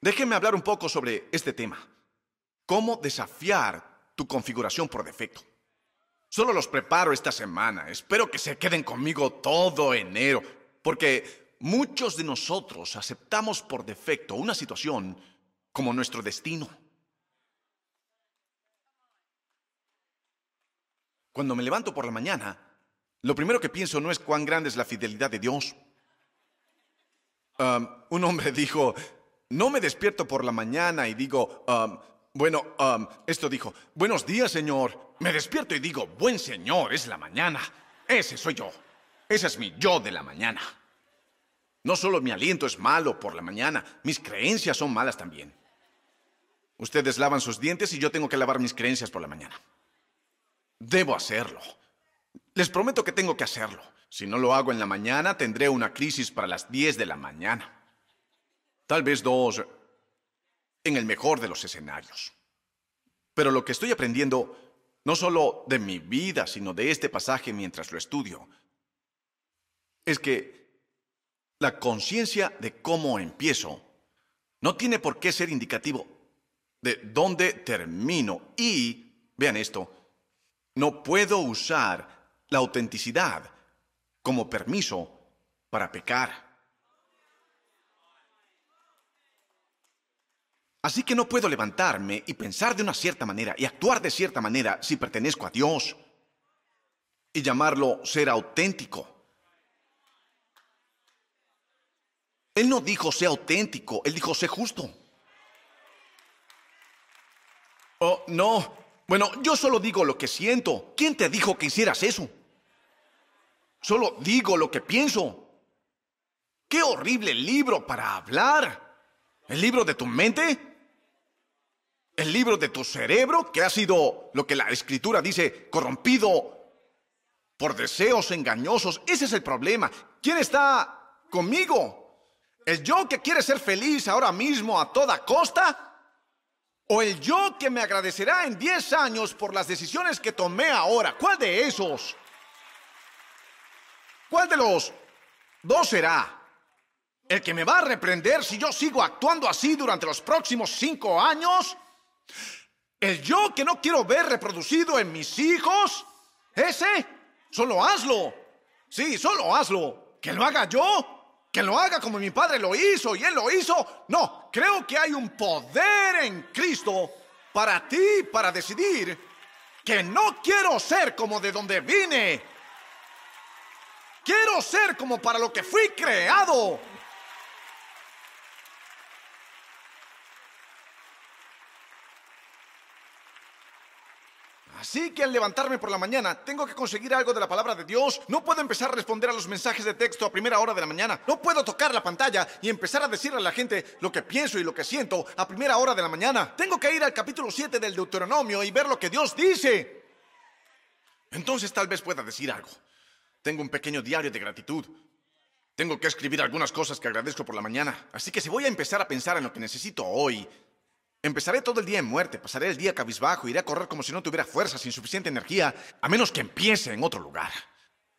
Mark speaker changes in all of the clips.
Speaker 1: Déjenme hablar un poco sobre este tema. ¿Cómo desafiar tu configuración por defecto? Solo los preparo esta semana. Espero que se queden conmigo todo enero, porque muchos de nosotros aceptamos por defecto una situación como nuestro destino. Cuando me levanto por la mañana, lo primero que pienso no es cuán grande es la fidelidad de Dios. Um, un hombre dijo, no me despierto por la mañana y digo, um, bueno, um, esto dijo, buenos días Señor. Me despierto y digo, buen Señor, es la mañana. Ese soy yo. Ese es mi yo de la mañana. No solo mi aliento es malo por la mañana, mis creencias son malas también. Ustedes lavan sus dientes y yo tengo que lavar mis creencias por la mañana. Debo hacerlo. Les prometo que tengo que hacerlo. Si no lo hago en la mañana, tendré una crisis para las 10 de la mañana. Tal vez dos en el mejor de los escenarios. Pero lo que estoy aprendiendo, no solo de mi vida, sino de este pasaje mientras lo estudio, es que la conciencia de cómo empiezo no tiene por qué ser indicativo de dónde termino. Y, vean esto, no puedo usar la autenticidad como permiso para pecar. Así que no puedo levantarme y pensar de una cierta manera y actuar de cierta manera si pertenezco a Dios y llamarlo ser auténtico. Él no dijo sé auténtico, él dijo sé justo. Oh, no, bueno, yo solo digo lo que siento. ¿Quién te dijo que hicieras eso? Solo digo lo que pienso. Qué horrible libro para hablar. ¿El libro de tu mente? ¿El libro de tu cerebro que ha sido lo que la escritura dice corrompido por deseos engañosos? Ese es el problema. ¿Quién está conmigo? ¿El yo que quiere ser feliz ahora mismo a toda costa? ¿O el yo que me agradecerá en 10 años por las decisiones que tomé ahora? ¿Cuál de esos? ¿Cuál de los dos será? ¿El que me va a reprender si yo sigo actuando así durante los próximos cinco años? ¿El yo que no quiero ver reproducido en mis hijos? ¿Ese? Solo hazlo. Sí, solo hazlo. ¿Que lo haga yo? que lo haga como mi padre lo hizo y él lo hizo. No, creo que hay un poder en Cristo para ti, para decidir que no quiero ser como de donde vine. Quiero ser como para lo que fui creado. Así que al levantarme por la mañana, tengo que conseguir algo de la palabra de Dios. No puedo empezar a responder a los mensajes de texto a primera hora de la mañana. No puedo tocar la pantalla y empezar a decirle a la gente lo que pienso y lo que siento a primera hora de la mañana. Tengo que ir al capítulo 7 del Deuteronomio y ver lo que Dios dice. Entonces tal vez pueda decir algo. Tengo un pequeño diario de gratitud. Tengo que escribir algunas cosas que agradezco por la mañana. Así que si voy a empezar a pensar en lo que necesito hoy, Empezaré todo el día en muerte, pasaré el día cabizbajo, iré a correr como si no tuviera fuerza, sin suficiente energía, a menos que empiece en otro lugar.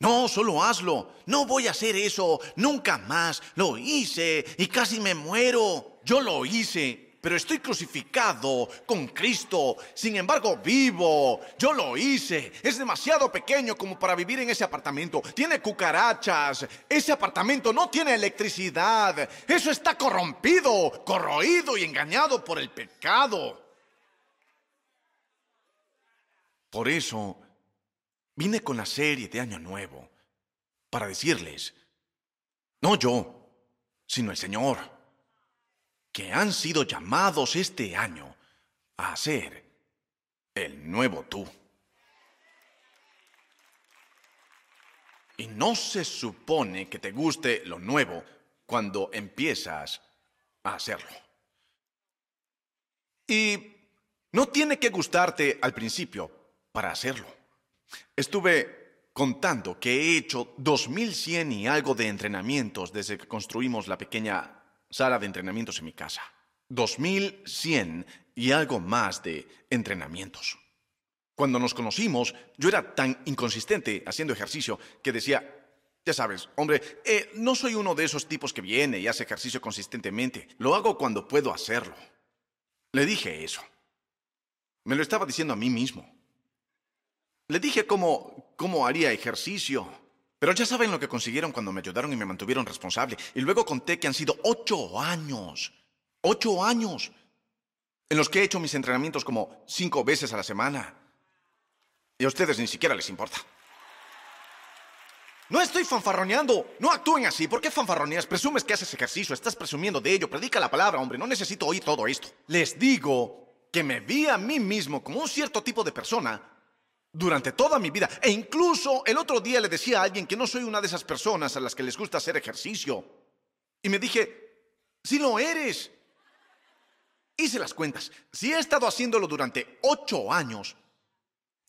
Speaker 1: No, solo hazlo. No voy a hacer eso. Nunca más. Lo hice y casi me muero. Yo lo hice pero estoy crucificado con Cristo. Sin embargo, vivo. Yo lo hice. Es demasiado pequeño como para vivir en ese apartamento. Tiene cucarachas. Ese apartamento no tiene electricidad. Eso está corrompido, corroído y engañado por el pecado. Por eso vine con la serie de Año Nuevo para decirles, no yo, sino el Señor que han sido llamados este año a ser el nuevo tú. Y no se supone que te guste lo nuevo cuando empiezas a hacerlo. Y no tiene que gustarte al principio para hacerlo. Estuve contando que he hecho 2100 y algo de entrenamientos desde que construimos la pequeña sala de entrenamientos en mi casa. 2100 y algo más de entrenamientos. Cuando nos conocimos, yo era tan inconsistente haciendo ejercicio que decía, Ya sabes, hombre, eh, no soy uno de esos tipos que viene y hace ejercicio consistentemente. Lo hago cuando puedo hacerlo. Le dije eso. Me lo estaba diciendo a mí mismo. Le dije cómo, cómo haría ejercicio. Pero ya saben lo que consiguieron cuando me ayudaron y me mantuvieron responsable. Y luego conté que han sido ocho años. Ocho años. En los que he hecho mis entrenamientos como cinco veces a la semana. Y a ustedes ni siquiera les importa. No estoy fanfarroneando. No actúen así. ¿Por qué fanfarroneas? Presumes que haces ejercicio. Estás presumiendo de ello. Predica la palabra, hombre. No necesito oír todo esto. Les digo que me vi a mí mismo como un cierto tipo de persona durante toda mi vida. E incluso el otro día le decía a alguien que no soy una de esas personas a las que les gusta hacer ejercicio. Y me dije, si lo eres. Hice las cuentas. Si he estado haciéndolo durante ocho años,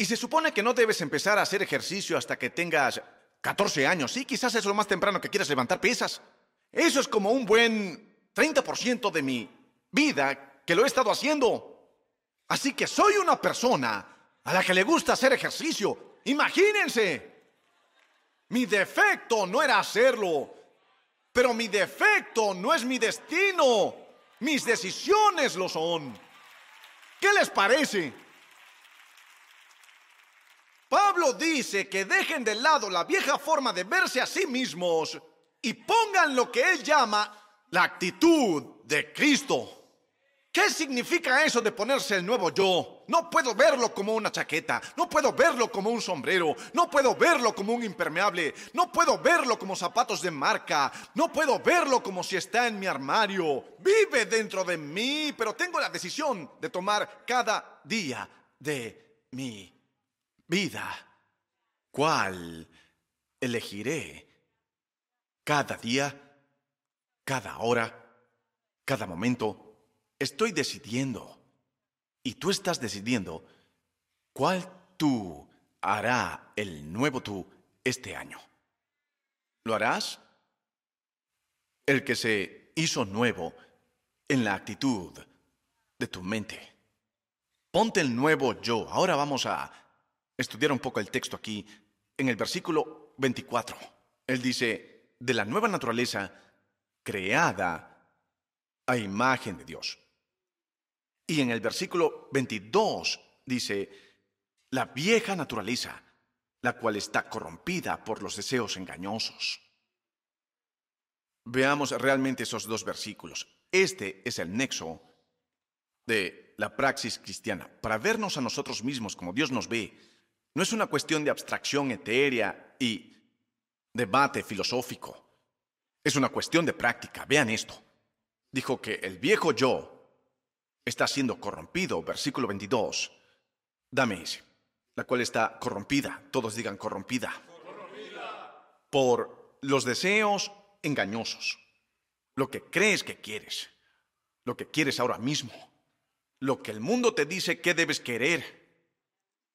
Speaker 1: y se supone que no debes empezar a hacer ejercicio hasta que tengas 14 años. Sí, quizás es lo más temprano que quieras levantar pesas. Eso es como un buen 30% de mi vida que lo he estado haciendo. Así que soy una persona a la que le gusta hacer ejercicio. Imagínense. Mi defecto no era hacerlo, pero mi defecto no es mi destino. Mis decisiones lo son. ¿Qué les parece? Pablo dice que dejen de lado la vieja forma de verse a sí mismos y pongan lo que él llama la actitud de Cristo. ¿Qué significa eso de ponerse el nuevo yo? No puedo verlo como una chaqueta, no puedo verlo como un sombrero, no puedo verlo como un impermeable, no puedo verlo como zapatos de marca, no puedo verlo como si está en mi armario. Vive dentro de mí, pero tengo la decisión de tomar cada día de mi vida, ¿cuál elegiré? Cada día, cada hora, cada momento, estoy decidiendo. Y tú estás decidiendo cuál tú hará el nuevo tú este año. ¿Lo harás? El que se hizo nuevo en la actitud de tu mente. Ponte el nuevo yo. Ahora vamos a estudiar un poco el texto aquí, en el versículo 24. Él dice, de la nueva naturaleza creada a imagen de Dios. Y en el versículo 22 dice, la vieja naturaleza, la cual está corrompida por los deseos engañosos. Veamos realmente esos dos versículos. Este es el nexo de la praxis cristiana, para vernos a nosotros mismos como Dios nos ve no es una cuestión de abstracción etérea y debate filosófico. Es una cuestión de práctica. Vean esto. Dijo que el viejo yo está siendo corrompido, versículo 22. Dame ese. La cual está corrompida. Todos digan corrompida. corrompida. Por los deseos engañosos. Lo que crees que quieres. Lo que quieres ahora mismo. Lo que el mundo te dice que debes querer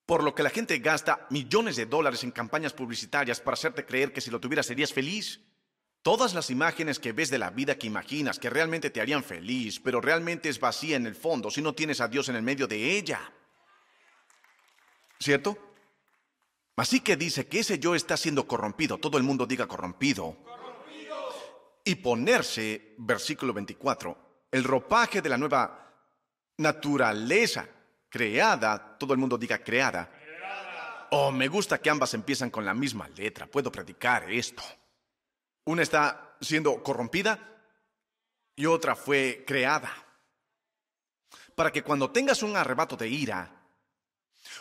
Speaker 1: por lo que la gente gasta millones de dólares en campañas publicitarias para hacerte creer que si lo tuvieras serías feliz. Todas las imágenes que ves de la vida que imaginas que realmente te harían feliz, pero realmente es vacía en el fondo si no tienes a Dios en el medio de ella. ¿Cierto? Así que dice que ese yo está siendo corrompido, todo el mundo diga corrompido. corrompido. Y ponerse, versículo 24, el ropaje de la nueva naturaleza creada, todo el mundo diga creada. Oh, me gusta que ambas empiezan con la misma letra, puedo predicar esto. Una está siendo corrompida y otra fue creada. Para que cuando tengas un arrebato de ira,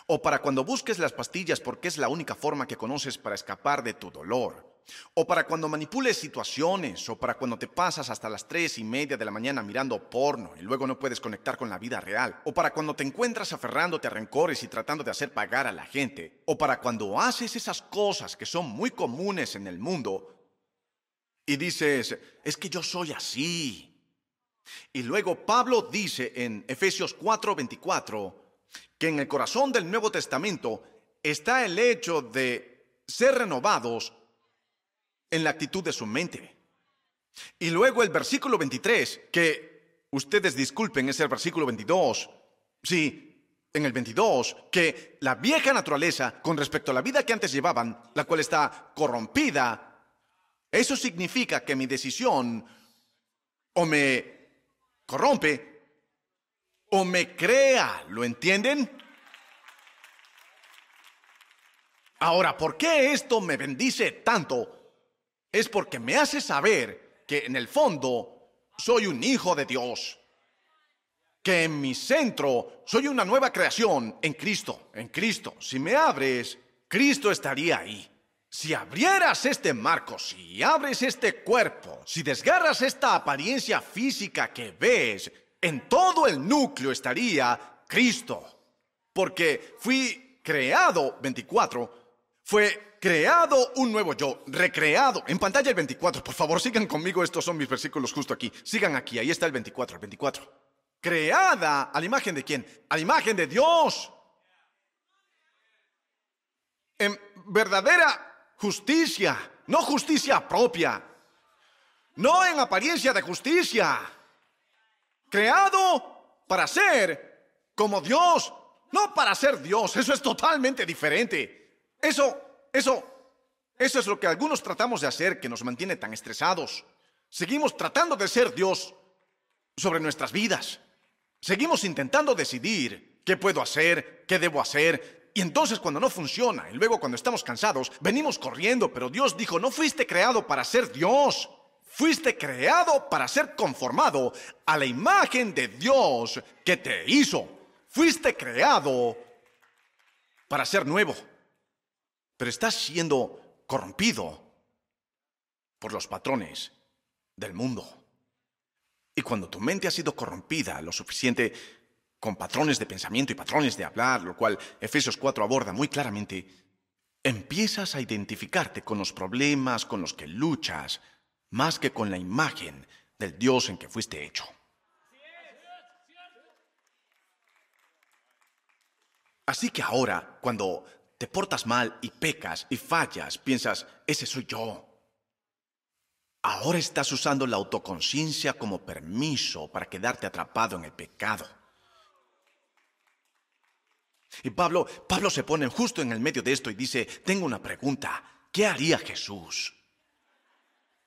Speaker 1: o para cuando busques las pastillas porque es la única forma que conoces para escapar de tu dolor, o para cuando manipules situaciones, o para cuando te pasas hasta las tres y media de la mañana mirando porno y luego no puedes conectar con la vida real, o para cuando te encuentras aferrándote a rencores y tratando de hacer pagar a la gente, o para cuando haces esas cosas que son muy comunes en el mundo y dices, es que yo soy así. Y luego Pablo dice en Efesios 4:24 que en el corazón del Nuevo Testamento está el hecho de ser renovados en la actitud de su mente. Y luego el versículo 23, que ustedes disculpen, es el versículo 22. Sí, en el 22, que la vieja naturaleza con respecto a la vida que antes llevaban, la cual está corrompida, Eso significa que mi decisión o me corrompe o me crea, ¿lo entienden? Ahora, ¿por qué esto me bendice tanto? Es porque me hace saber que en el fondo soy un hijo de Dios. Que en mi centro soy una nueva creación en Cristo. En Cristo. Si me abres, Cristo estaría ahí. Si abrieras este marco, si abres este cuerpo, si desgarras esta apariencia física que ves, en todo el núcleo estaría Cristo. Porque fui creado, 24, fue creado un nuevo yo, recreado. En pantalla el 24, por favor, sigan conmigo, estos son mis versículos justo aquí. Sigan aquí, ahí está el 24, el 24. Creada a la imagen de quién? A la imagen de Dios. En verdadera justicia, no justicia propia, no en apariencia de justicia, creado para ser como Dios, no para ser Dios, eso es totalmente diferente. Eso, eso, eso es lo que algunos tratamos de hacer que nos mantiene tan estresados. Seguimos tratando de ser Dios sobre nuestras vidas. Seguimos intentando decidir qué puedo hacer, qué debo hacer, y entonces cuando no funciona, y luego cuando estamos cansados, venimos corriendo, pero Dios dijo, no fuiste creado para ser Dios, fuiste creado para ser conformado a la imagen de Dios que te hizo. Fuiste creado para ser nuevo, pero estás siendo corrompido por los patrones del mundo. Y cuando tu mente ha sido corrompida lo suficiente, con patrones de pensamiento y patrones de hablar, lo cual Efesios 4 aborda muy claramente, empiezas a identificarte con los problemas con los que luchas más que con la imagen del Dios en que fuiste hecho. Así que ahora, cuando te portas mal y pecas y fallas, piensas, ese soy yo. Ahora estás usando la autoconciencia como permiso para quedarte atrapado en el pecado. Y Pablo, Pablo se pone justo en el medio de esto y dice, tengo una pregunta, ¿qué haría Jesús?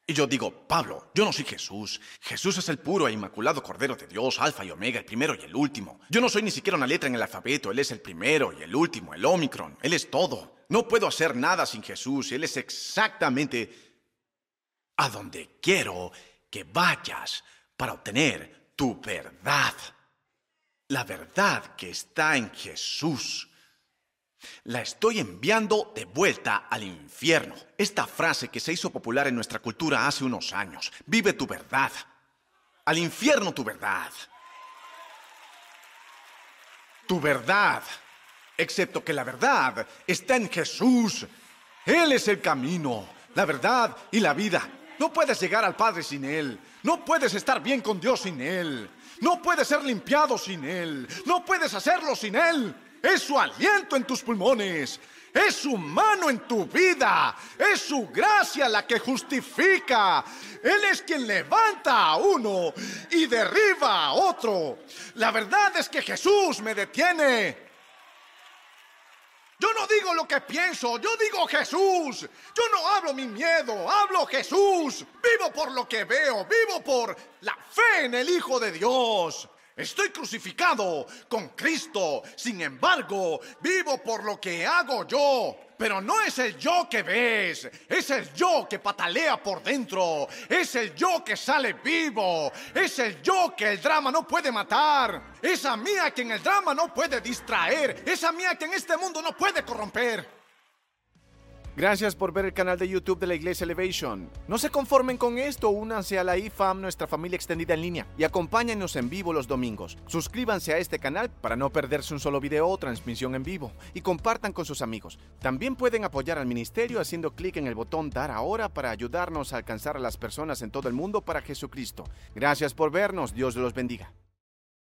Speaker 1: Y yo digo, Pablo, yo no soy Jesús. Jesús es el puro e inmaculado Cordero de Dios, Alfa y Omega, el primero y el último. Yo no soy ni siquiera una letra en el alfabeto, Él es el primero y el último, el Omicron, Él es todo. No puedo hacer nada sin Jesús, Él es exactamente a donde quiero que vayas para obtener tu verdad la verdad que está en Jesús. La estoy enviando de vuelta al infierno. Esta frase que se hizo popular en nuestra cultura hace unos años. Vive tu verdad. Al infierno tu verdad. Tu verdad. Excepto que la verdad está en Jesús. Él es el camino, la verdad y la vida. No puedes llegar al Padre sin Él. No puedes estar bien con Dios sin Él. No puedes ser limpiado sin Él. No puedes hacerlo sin Él. Es su aliento en tus pulmones. Es su mano en tu vida. Es su gracia la que justifica. Él es quien levanta a uno y derriba a otro. La verdad es que Jesús me detiene yo no digo lo que pienso, yo digo Jesús. Yo no hablo mi miedo, hablo Jesús. Vivo por lo que veo, vivo por la fe en el Hijo de Dios. Estoy crucificado con Cristo. Sin embargo, vivo por lo que hago yo. Pero no es el yo que ves, es el yo que patalea por dentro, es el yo que sale vivo, es el yo que el drama no puede matar, esa mía que en el drama no puede distraer, esa mía que en este mundo no puede corromper.
Speaker 2: Gracias por ver el canal de YouTube de la Iglesia Elevation. No se conformen con esto, únanse a la IFAM, nuestra familia extendida en línea, y acompáñenos en vivo los domingos. Suscríbanse a este canal para no perderse un solo video o transmisión en vivo, y compartan con sus amigos. También pueden apoyar al ministerio haciendo clic en el botón Dar ahora para ayudarnos a alcanzar a las personas en todo el mundo para Jesucristo. Gracias por vernos, Dios los bendiga.